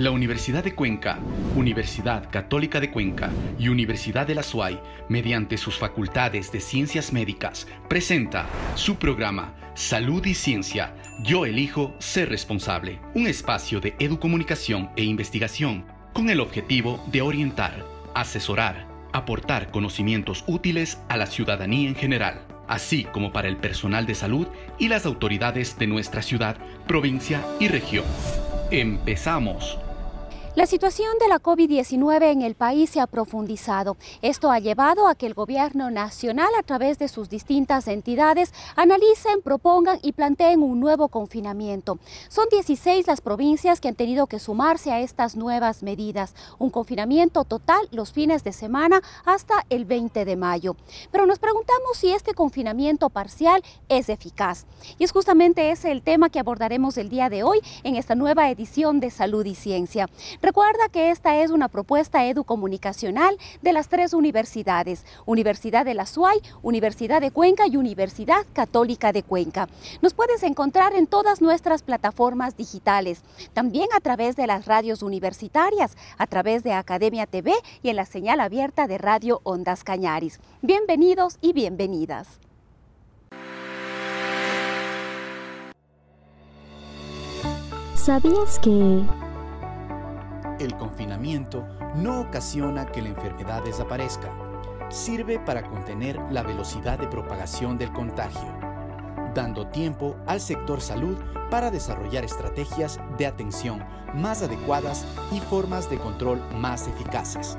La Universidad de Cuenca, Universidad Católica de Cuenca y Universidad de la SUAY, mediante sus facultades de ciencias médicas, presenta su programa Salud y Ciencia. Yo elijo ser responsable. Un espacio de educomunicación e investigación con el objetivo de orientar, asesorar, aportar conocimientos útiles a la ciudadanía en general, así como para el personal de salud y las autoridades de nuestra ciudad, provincia y región. Empezamos. La situación de la COVID-19 en el país se ha profundizado. Esto ha llevado a que el gobierno nacional, a través de sus distintas entidades, analicen, propongan y planteen un nuevo confinamiento. Son 16 las provincias que han tenido que sumarse a estas nuevas medidas. Un confinamiento total los fines de semana hasta el 20 de mayo. Pero nos preguntamos si este confinamiento parcial es eficaz. Y es justamente ese el tema que abordaremos el día de hoy en esta nueva edición de Salud y Ciencia. Recuerda que esta es una propuesta educomunicacional de las tres universidades, Universidad de la SUAY, Universidad de Cuenca y Universidad Católica de Cuenca. Nos puedes encontrar en todas nuestras plataformas digitales, también a través de las radios universitarias, a través de Academia TV y en la señal abierta de Radio Ondas Cañaris. Bienvenidos y bienvenidas. ¿Sabías que el confinamiento no ocasiona que la enfermedad desaparezca. Sirve para contener la velocidad de propagación del contagio, dando tiempo al sector salud para desarrollar estrategias de atención más adecuadas y formas de control más eficaces.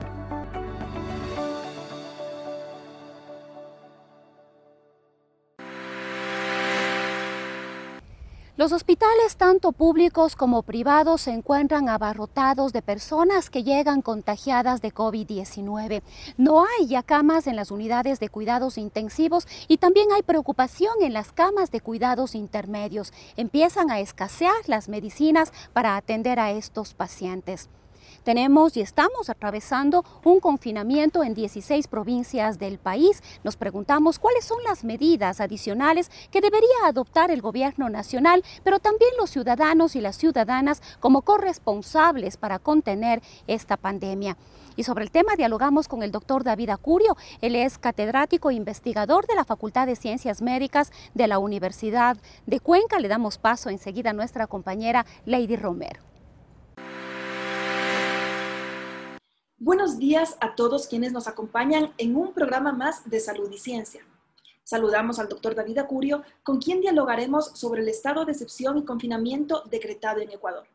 Los hospitales, tanto públicos como privados, se encuentran abarrotados de personas que llegan contagiadas de COVID-19. No hay ya camas en las unidades de cuidados intensivos y también hay preocupación en las camas de cuidados intermedios. Empiezan a escasear las medicinas para atender a estos pacientes. Tenemos y estamos atravesando un confinamiento en 16 provincias del país. Nos preguntamos cuáles son las medidas adicionales que debería adoptar el gobierno nacional, pero también los ciudadanos y las ciudadanas como corresponsables para contener esta pandemia. Y sobre el tema dialogamos con el doctor David Acurio. Él es catedrático e investigador de la Facultad de Ciencias Médicas de la Universidad de Cuenca. Le damos paso enseguida a nuestra compañera Lady Romero. Buenos días a todos quienes nos acompañan en un programa más de Salud y Ciencia. Saludamos al doctor David Acurio, con quien dialogaremos sobre el estado de excepción y confinamiento decretado en Ecuador.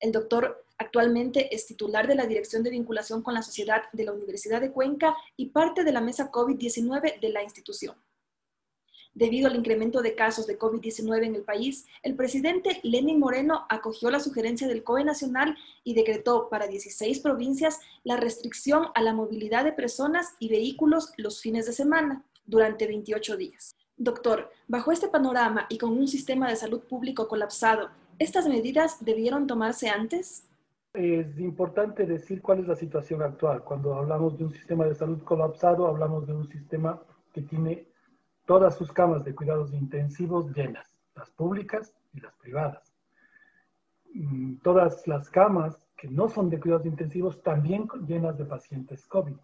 El doctor actualmente es titular de la Dirección de Vinculación con la Sociedad de la Universidad de Cuenca y parte de la mesa COVID-19 de la institución. Debido al incremento de casos de COVID-19 en el país, el presidente Lenin Moreno acogió la sugerencia del COE Nacional y decretó para 16 provincias la restricción a la movilidad de personas y vehículos los fines de semana durante 28 días. Doctor, bajo este panorama y con un sistema de salud público colapsado, ¿estas medidas debieron tomarse antes? Es importante decir cuál es la situación actual. Cuando hablamos de un sistema de salud colapsado, hablamos de un sistema que tiene todas sus camas de cuidados intensivos llenas, las públicas y las privadas. Mm, todas las camas que no son de cuidados intensivos también llenas de pacientes COVID.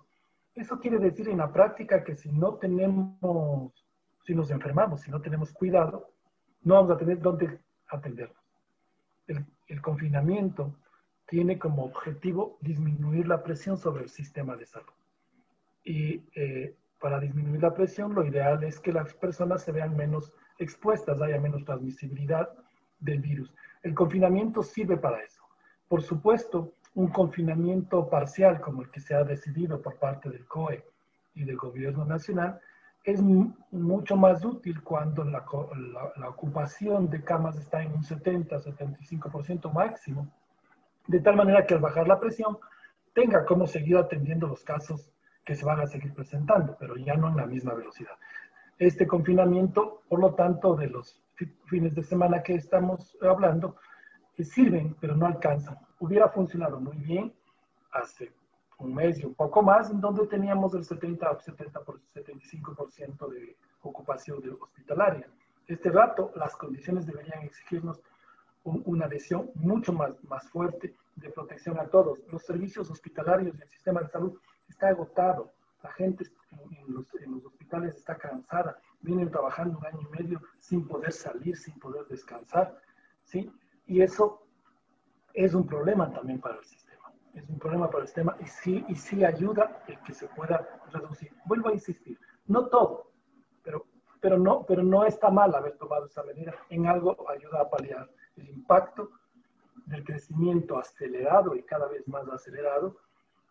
Eso quiere decir en la práctica que si no tenemos, si nos enfermamos, si no tenemos cuidado, no vamos a tener dónde atendernos. El, el confinamiento tiene como objetivo disminuir la presión sobre el sistema de salud. Y eh, para disminuir la presión, lo ideal es que las personas se vean menos expuestas, haya menos transmisibilidad del virus. El confinamiento sirve para eso. Por supuesto, un confinamiento parcial como el que se ha decidido por parte del COE y del gobierno nacional es mucho más útil cuando la, la, ocupación de camas está en un 70-75% máximo, de tal manera que al bajar la presión tenga como seguir atendiendo los casos que se van a seguir presentando, pero ya no en la misma velocidad. Este confinamiento, por lo tanto, de los fines de semana que estamos hablando, que sirven, pero no alcanzan. Hubiera funcionado muy bien hace un mes y un poco más, en donde teníamos el 70 o 70 por 75% de ocupación de hospitalaria. Este rato, las condiciones deberían exigirnos una adhesión mucho más, más fuerte de protección a todos. Los servicios hospitalarios y el sistema de salud está agotado. La gente en los, en los hospitales está cansada. Vienen trabajando un año y medio sin poder salir, sin poder descansar. ¿sí? Y eso es un problema también para el sistema. Es un problema para el sistema y sí, y sí ayuda el que se pueda reducir. Vuelvo a insistir, no todo, pero, pero, no, pero no está mal haber tomado esa medida. En algo ayuda a paliar el impacto del crecimiento acelerado y cada vez más acelerado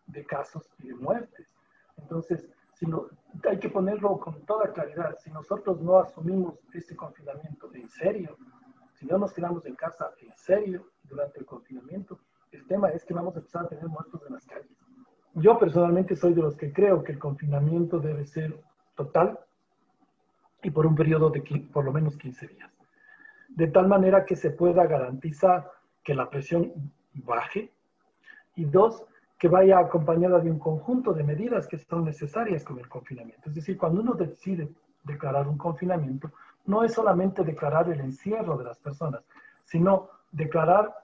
de casos y de muertes. Entonces, si no, hay que ponerlo con toda claridad. Si nosotros no asumimos este confinamiento en serio, si no nos quedamos en casa en serio durante el confinamiento, el tema es que vamos a empezar a tener muertos en las calles. Yo personalmente soy de los que creo que el confinamiento debe ser total y por un periodo de por lo menos 15 días. De tal manera que se pueda garantizar que la presión baje y dos, que vaya acompañada de un conjunto de medidas que son necesarias con el confinamiento. Es decir, cuando uno decide declarar un confinamiento, no es solamente declarar el encierro de las personas, sino declarar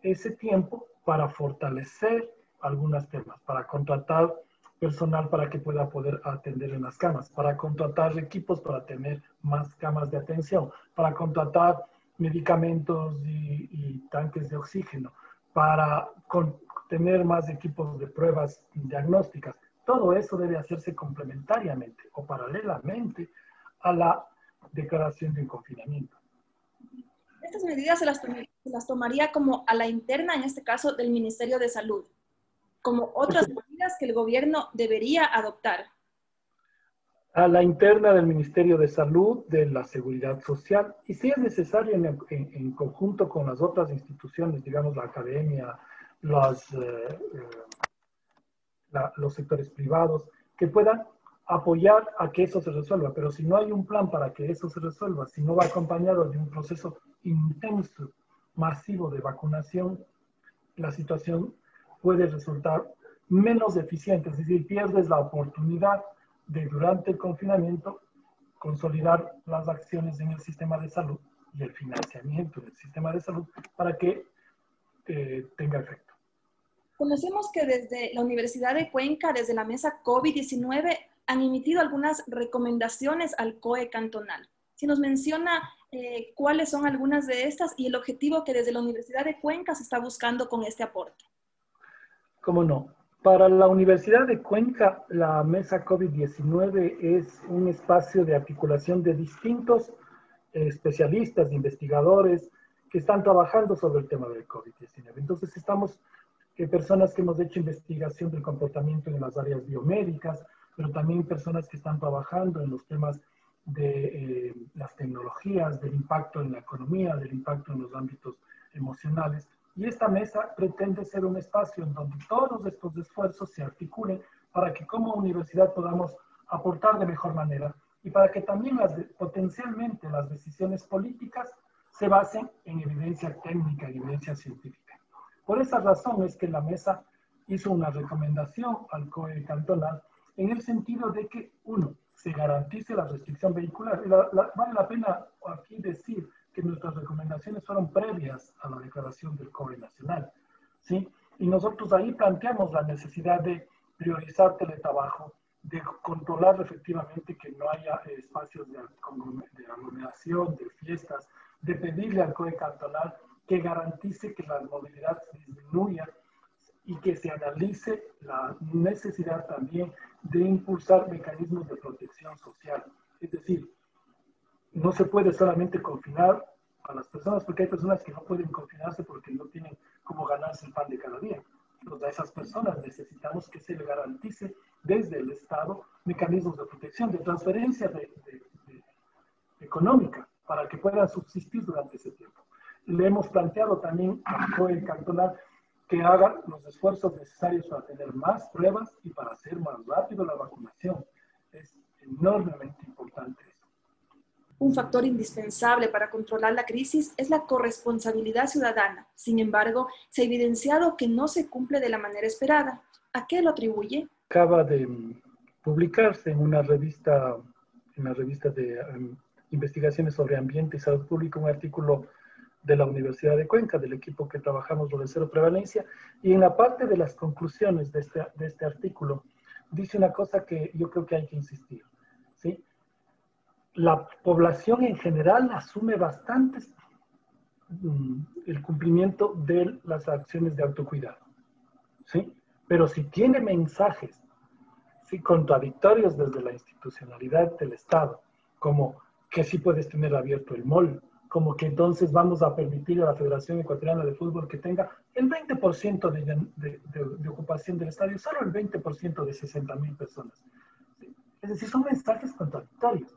ese tiempo para fortalecer algunos temas, para contratar personal para que pueda poder atender en las camas, para contratar equipos para tener más camas de atención, para contratar medicamentos y, tanques de oxígeno, para tener más equipos de pruebas diagnósticas. Todo eso debe hacerse complementariamente o paralelamente a la declaración de confinamiento. Estas medidas se las, se las tomaría como a la interna, en este caso, del Ministerio de Salud, como otras medidas que el gobierno debería adoptar a la interna del Ministerio de Salud, de la Seguridad Social, y si es necesario en, conjunto con las otras instituciones, digamos la academia, los, eh, eh, los sectores privados, que puedan apoyar a que eso se resuelva. Pero si no hay un plan para que eso se resuelva, si no va acompañado de un proceso intenso, masivo de vacunación, la situación puede resultar menos eficiente, es decir, pierdes la oportunidad de durante el confinamiento consolidar las acciones en el sistema de salud y el financiamiento del sistema de salud para que eh, tenga efecto. Conocemos que desde la Universidad de Cuenca, desde la mesa COVID-19, han emitido algunas recomendaciones al COE cantonal. Si nos menciona eh, cuáles son algunas de estas y el objetivo que desde la Universidad de Cuenca se está buscando con este aporte. ¿Cómo no? Para la Universidad de Cuenca, la mesa COVID-19 es un espacio de articulación de distintos eh, especialistas, investigadores que están trabajando sobre el tema del COVID-19. Entonces, estamos personas que hemos hecho investigación del comportamiento en las áreas biomédicas, pero también personas que están trabajando en los temas de eh, las tecnologías, del impacto en la economía, del impacto en los ámbitos emocionales. Y esta mesa pretende ser un espacio en donde todos estos esfuerzos se articulen para que como universidad podamos aportar de mejor manera y para que también potencialmente las decisiones políticas se basen en evidencia técnica y evidencia científica. Por esa razón es que la mesa hizo una recomendación al COE cantonal en el sentido de que, uno, se garantice la restricción vehicular. vale la pena aquí decir que nuestras recomendaciones fueron previas a la declaración del COE nacional. ¿sí? Y nosotros ahí planteamos la necesidad de priorizar teletrabajo, de controlar efectivamente que no haya espacios de aglomeración, de fiestas, de pedirle al COE cantonal que garantice que la movilidad disminuya y que se analice la necesidad también de impulsar mecanismos de protección social. Es decir, no se puede solamente confinar a las personas porque hay personas que no pueden confinarse porque no tienen cómo ganarse el pan de cada día. Entonces, a esas personas necesitamos que se le garantice desde el Estado mecanismos de protección, de transferencia de, económica para que puedan subsistir durante ese tiempo. Le hemos planteado también al COE cantonal que haga los esfuerzos necesarios para tener más pruebas y para hacer más rápido la vacunación. Es enormemente importante un factor indispensable para controlar la crisis es la corresponsabilidad ciudadana. Sin embargo, se ha evidenciado que no se cumple de la manera esperada. ¿A qué lo atribuye? Acaba de publicarse en una revista, en una revista de um, investigaciones sobre ambiente y salud pública, un artículo de la Universidad de Cuenca, del equipo que trabajamos de cero prevalencia, y en la parte de las conclusiones de este, de este artículo, dice una cosa que yo creo que hay que insistir. ¿sí? La población en general asume bastante mm, el cumplimiento de las acciones de autocuidado. ¿sí? Pero si tiene mensajes ¿sí? contradictorios desde la institucionalidad del Estado, como que sí puedes tener abierto el mall, como que entonces vamos a permitir a la Federación Ecuatoriana de Fútbol que tenga el 20% de, de, ocupación del estadio, solo el 20% de 60 mil personas. Es decir, son mensajes contradictorios.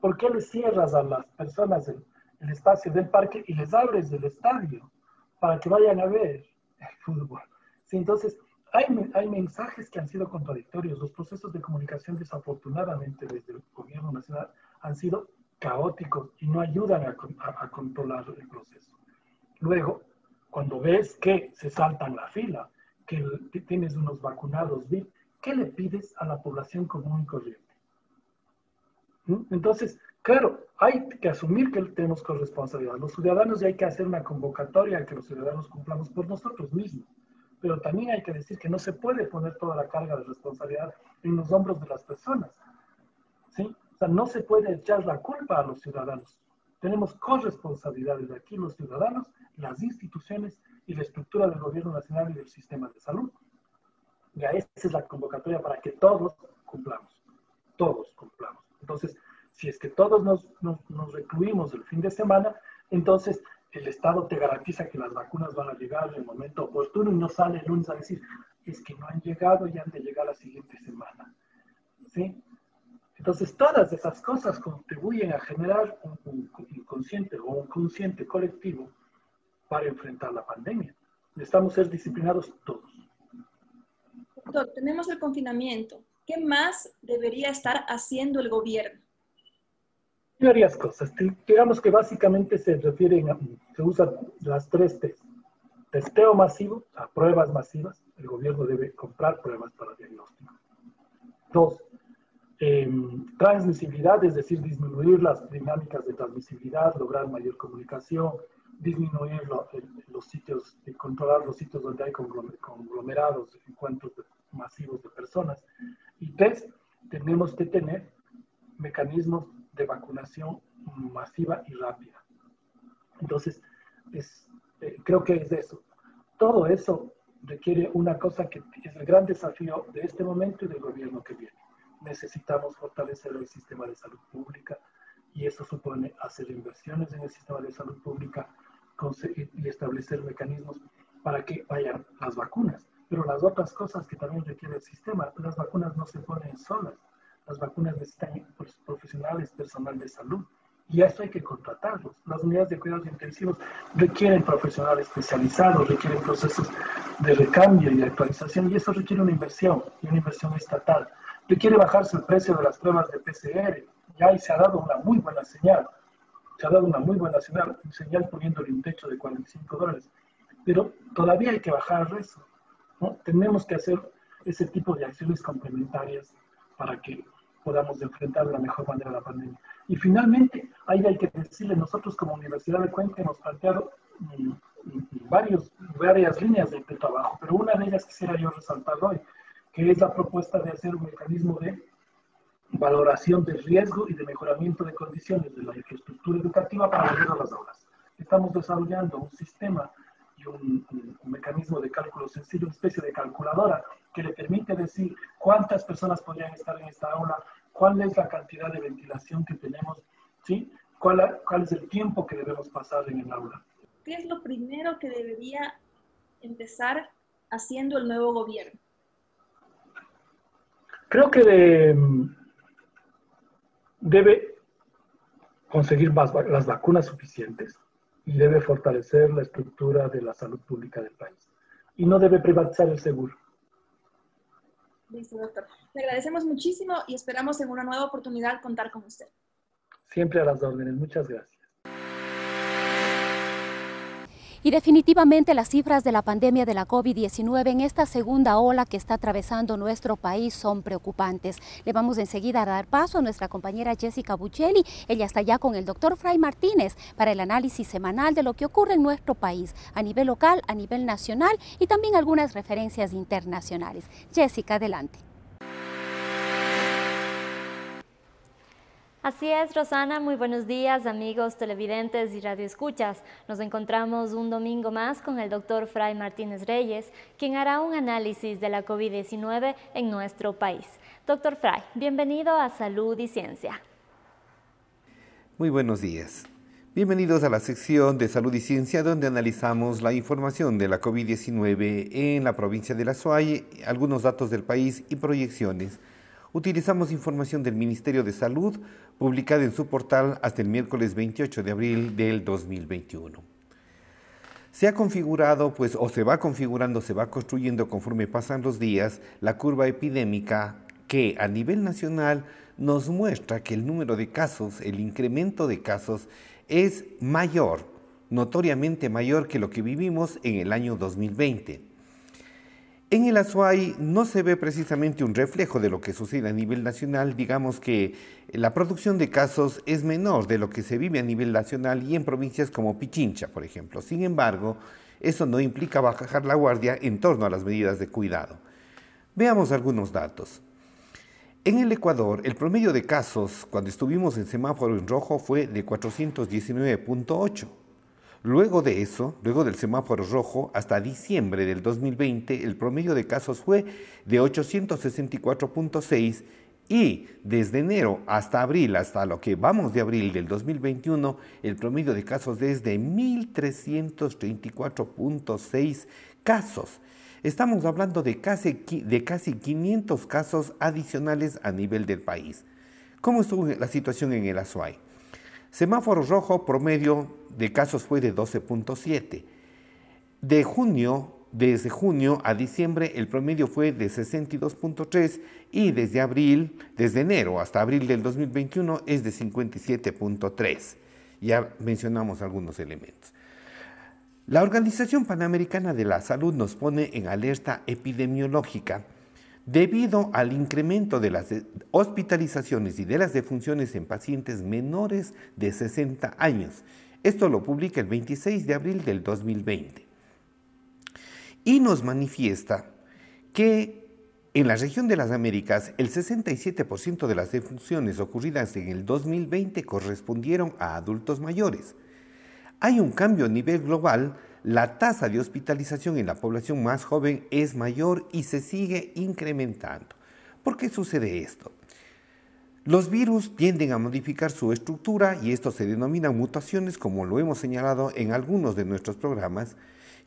¿Por qué le cierras a las personas el, el, espacio del parque y les abres el estadio para que vayan a ver el fútbol? Sí, entonces, hay, hay mensajes que han sido contradictorios. Los procesos de comunicación, desafortunadamente, desde el gobierno nacional han sido caóticos y no ayudan a, controlar el proceso. Luego, cuando ves que se saltan la fila, que, tienes unos vacunados ¿qué le pides a la población común y corriente? ¿Mm? Entonces, claro, hay que asumir que tenemos corresponsabilidad. Los ciudadanos ya hay que hacer una convocatoria que los ciudadanos cumplamos por nosotros mismos. Pero también hay que decir que no se puede poner toda la carga de responsabilidad en los hombros de las personas. ¿sí? O sea, no se puede echar la culpa a los ciudadanos. Tenemos corresponsabilidades aquí los ciudadanos, las instituciones y la estructura del gobierno nacional y del sistema de salud. Ya esa es la convocatoria para que todos cumplamos, todos cumplamos. Entonces, si es que todos nos, nos, recluimos el fin de semana, entonces el Estado te garantiza que las vacunas van a llegar en el momento oportuno y no sale el lunes a decir, es que no han llegado y han de llegar la siguiente semana. ¿Sí? Entonces, todas esas cosas contribuyen a generar un, inconsciente o un consciente colectivo para enfrentar la pandemia. Necesitamos ser disciplinados todos. Doctor, tenemos el confinamiento. ¿Qué más debería estar haciendo el gobierno? Varias cosas. Digamos que básicamente se refieren a, se usan las tres T. Testeo masivo, a pruebas masivas. El gobierno debe comprar pruebas para diagnóstico. Dos, eh, transmisibilidad, es decir, disminuir las dinámicas de transmisibilidad, lograr mayor comunicación, disminuir los sitios, controlar los sitios donde hay conglomerados, encuentros masivos de personas. Y tres, tenemos que tener mecanismos de vacunación masiva y rápida. Entonces, es, eh, creo que es eso. Todo eso requiere una cosa que es el gran desafío de este momento y del gobierno que viene necesitamos fortalecer el sistema de salud pública y eso supone hacer inversiones en el sistema de salud pública conseguir y establecer mecanismos para que vayan las vacunas. Pero las otras cosas que también requiere el sistema, las vacunas no se ponen solas. Las vacunas necesitan pues, profesionales, personal de salud. Y a eso hay que contratarlos. Las unidades de cuidados intensivos requieren profesionales especializados, requieren procesos de recambio y de actualización, y eso requiere una inversión, y una inversión estatal quiere bajarse el precio de las pruebas de PCR. Ya ahí se ha dado una muy buena señal. Se ha dado una muy buena señal, señal poniéndole un techo de 45 dólares. Pero todavía hay que bajar eso. ¿no? Tenemos que hacer ese tipo de acciones complementarias para que podamos enfrentar de la mejor manera la pandemia. Y finalmente, ahí hay que decirle, nosotros como Universidad de Cuenca hemos planteado mm, mm, varios, varias líneas de, de, trabajo, pero una de ellas quisiera yo resaltar hoy, que es la propuesta de hacer un mecanismo de valoración de riesgo y de mejoramiento de condiciones de la infraestructura educativa para volver a las aulas. Estamos desarrollando un sistema y un, mecanismo de cálculo sencillo, una especie de calculadora que le permite decir cuántas personas podrían estar en esta aula, cuál es la cantidad de ventilación que tenemos, ¿sí? ¿Cuál, cuál es el tiempo que debemos pasar en el aula. ¿Qué es lo primero que debería empezar haciendo el nuevo gobierno? Creo que debe conseguir las vacunas suficientes y debe fortalecer la estructura de la salud pública del país. Y no debe privatizar el seguro. Listo, doctor. Le agradecemos muchísimo y esperamos en una nueva oportunidad contar con usted. Siempre a las órdenes. Muchas gracias. Y definitivamente las cifras de la pandemia de la COVID-19 en esta segunda ola que está atravesando nuestro país son preocupantes. Le vamos enseguida a dar paso a nuestra compañera Jessica Buccelli. Ella está ya con el doctor Fray Martínez para el análisis semanal de lo que ocurre en nuestro país a nivel local, a nivel nacional y también algunas referencias internacionales. Jessica, adelante. Así es, Rosana, muy buenos días amigos televidentes y radioescuchas. Nos encontramos un domingo más con el doctor Fray Martínez Reyes, quien hará un análisis de la COVID-19 en nuestro país. Doctor Fray, bienvenido a Salud y Ciencia. Muy buenos días. Bienvenidos a la sección de Salud y Ciencia donde analizamos la información de la COVID-19 en la provincia de La Suay, algunos datos del país y proyecciones utilizamos información del Ministerio de Salud publicada en su portal hasta el miércoles 28 de abril del 2021. Se ha configurado, pues, o se va configurando, se va construyendo conforme pasan los días, la curva epidémica que a nivel nacional nos muestra que el número de casos, el incremento de casos, es mayor, notoriamente mayor que lo que vivimos en el año 2020. En el Azuay no se ve precisamente un reflejo de lo que sucede a nivel nacional. Digamos que la producción de casos es menor de lo que se vive a nivel nacional y en provincias como Pichincha, por ejemplo. Sin embargo, eso no implica bajar la guardia en torno a las medidas de cuidado. Veamos algunos datos. En el Ecuador, el promedio de casos cuando estuvimos en semáforo en rojo fue de 419.8 Luego de eso, luego del semáforo rojo, hasta diciembre del 2020, el promedio de casos fue de 864.6 y desde enero hasta abril, hasta lo que vamos de abril del 2021, el promedio de casos es de 1.334.6 casos. Estamos hablando de casi, de casi 500 casos adicionales a nivel del país. ¿Cómo estuvo la situación en el Azuay? Semáforo rojo promedio de casos fue de 12.7. De junio, desde junio a diciembre, el promedio fue de 62.3 y desde abril, desde enero hasta abril del 2021 es de 57.3. Ya mencionamos algunos elementos. La Organización Panamericana de la Salud nos pone en alerta epidemiológica debido al incremento de las hospitalizaciones y de las defunciones en pacientes menores de 60 años. Esto lo publica el 26 de abril del 2020. Y nos manifiesta que en la región de las Américas el 67% de las defunciones ocurridas en el 2020 correspondieron a adultos mayores. Hay un cambio a nivel global la tasa de hospitalización en la población más joven es mayor y se sigue incrementando. ¿Por qué sucede esto? Los virus tienden a modificar su estructura y esto se denomina mutaciones como lo hemos señalado en algunos de nuestros programas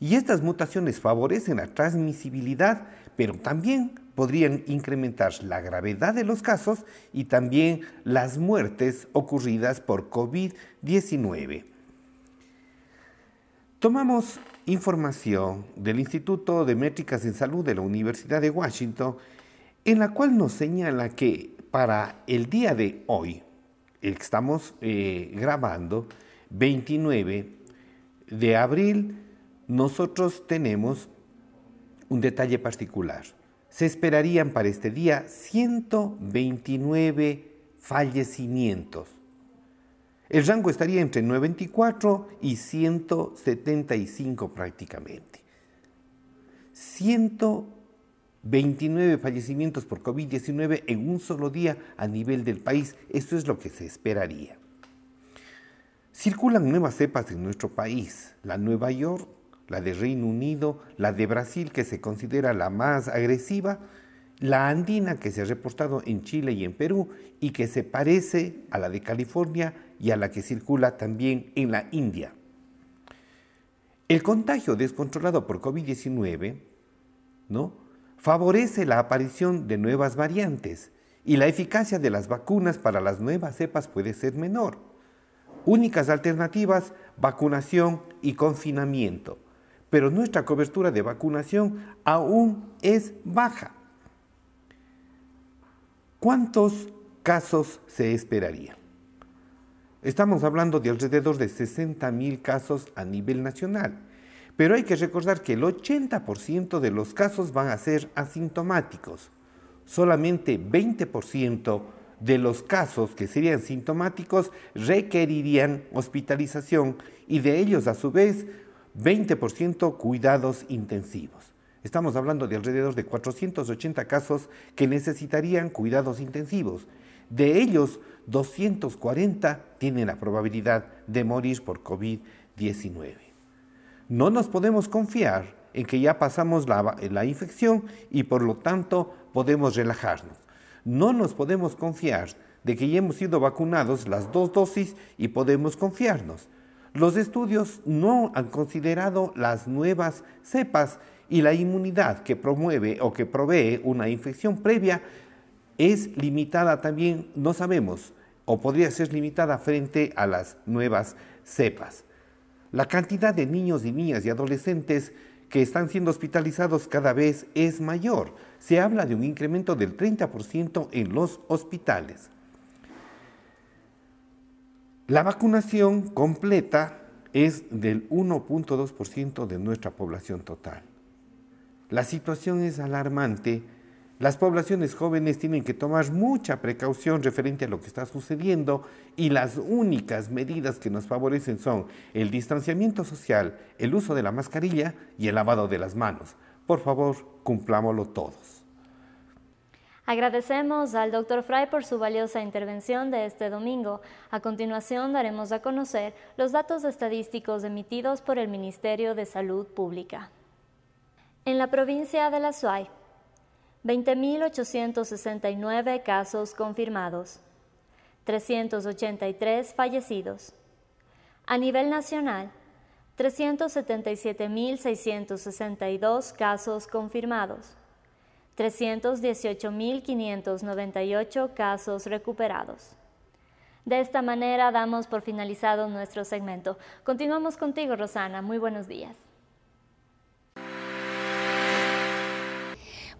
y estas mutaciones favorecen la transmisibilidad pero también podrían incrementar la gravedad de los casos y también las muertes ocurridas por COVID-19. Tomamos información del Instituto de Métricas en Salud de la Universidad de Washington, en la cual nos señala que para el día de hoy, el que estamos eh, grabando, 29 de abril, nosotros tenemos un detalle particular. Se esperarían para este día 129 fallecimientos. El rango estaría entre 94 y 175 prácticamente. 129 fallecimientos por COVID-19 en un solo día a nivel del país. Esto es lo que se esperaría. Circulan nuevas cepas en nuestro país. La Nueva York, la de Reino Unido, la de Brasil, que se considera la más agresiva, la andina que se ha reportado en Chile y en Perú y que se parece a la de California y a la que circula también en la India. El contagio descontrolado por COVID-19 ¿no? favorece la aparición de nuevas variantes y la eficacia de las vacunas para las nuevas cepas puede ser menor. Únicas alternativas, vacunación y confinamiento. Pero nuestra cobertura de vacunación aún es baja. ¿Cuántos casos se esperaría? Estamos hablando de alrededor de 60 mil casos a nivel nacional. Pero hay que recordar que el 80% de los casos van a ser asintomáticos. Solamente 20% de los casos que serían sintomáticos requerirían hospitalización y de ellos a su vez 20% cuidados intensivos. Estamos hablando de alrededor de 480 casos que necesitarían cuidados intensivos. De ellos, 240 tienen la probabilidad de morir por COVID-19. No nos podemos confiar en que ya pasamos la, la, infección y por lo tanto podemos relajarnos. No nos podemos confiar de que ya hemos sido vacunados las dos dosis y podemos confiarnos. Los estudios no han considerado las nuevas cepas y la inmunidad que promueve o que provee una infección previa es limitada también, no sabemos, o podría ser limitada frente a las nuevas cepas. La cantidad de niños y niñas y adolescentes que están siendo hospitalizados cada vez es mayor. Se habla de un incremento del 30% en los hospitales. La vacunación completa es del 1.2% de nuestra población total. La situación es alarmante. Las poblaciones jóvenes tienen que tomar mucha precaución referente a lo que está sucediendo y las únicas medidas que nos favorecen son el distanciamiento social, el uso de la mascarilla y el lavado de las manos. Por favor, cumplámoslo todos. Agradecemos al Dr. Fry por su valiosa intervención de este domingo. A continuación daremos a conocer los datos estadísticos emitidos por el Ministerio de Salud Pública. En la provincia de La Suay, 20.869 casos confirmados, 383 fallecidos. A nivel nacional, 377.662 casos confirmados, 318.598 casos recuperados. De esta manera damos por finalizado nuestro segmento. Continuamos contigo, Rosana. Muy buenos días.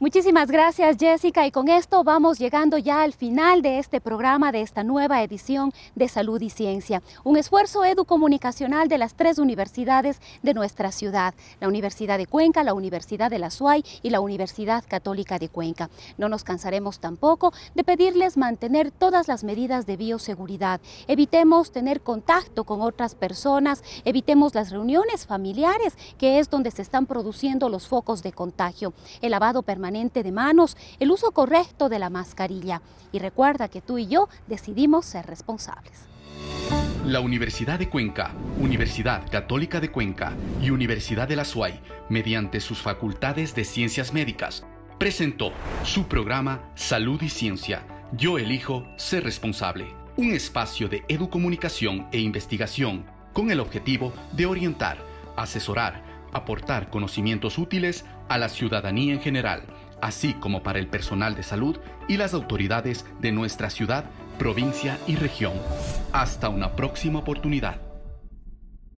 Muchísimas gracias Jessica y con esto vamos llegando ya al final de este programa, de esta nueva edición de Salud y Ciencia. Un esfuerzo educomunicacional de las tres universidades de nuestra ciudad, la Universidad de Cuenca, la Universidad de la SUAY y la Universidad Católica de Cuenca. No nos cansaremos tampoco de pedirles mantener todas las medidas de bioseguridad. Evitemos tener contacto con otras personas, evitemos las reuniones familiares, que es donde se están produciendo los focos de contagio. El lavado de manos, el uso correcto de la mascarilla. Y recuerda que tú y yo decidimos ser responsables. La Universidad de Cuenca, Universidad Católica de Cuenca y Universidad de la SUAY, mediante sus facultades de ciencias médicas, presentó su programa Salud y Ciencia. Yo elijo ser responsable. Un espacio de educomunicación e investigación con el objetivo de orientar, asesorar, aportar conocimientos útiles a la ciudadanía en general así como para el personal de salud y las autoridades de nuestra ciudad, provincia y región. Hasta una próxima oportunidad.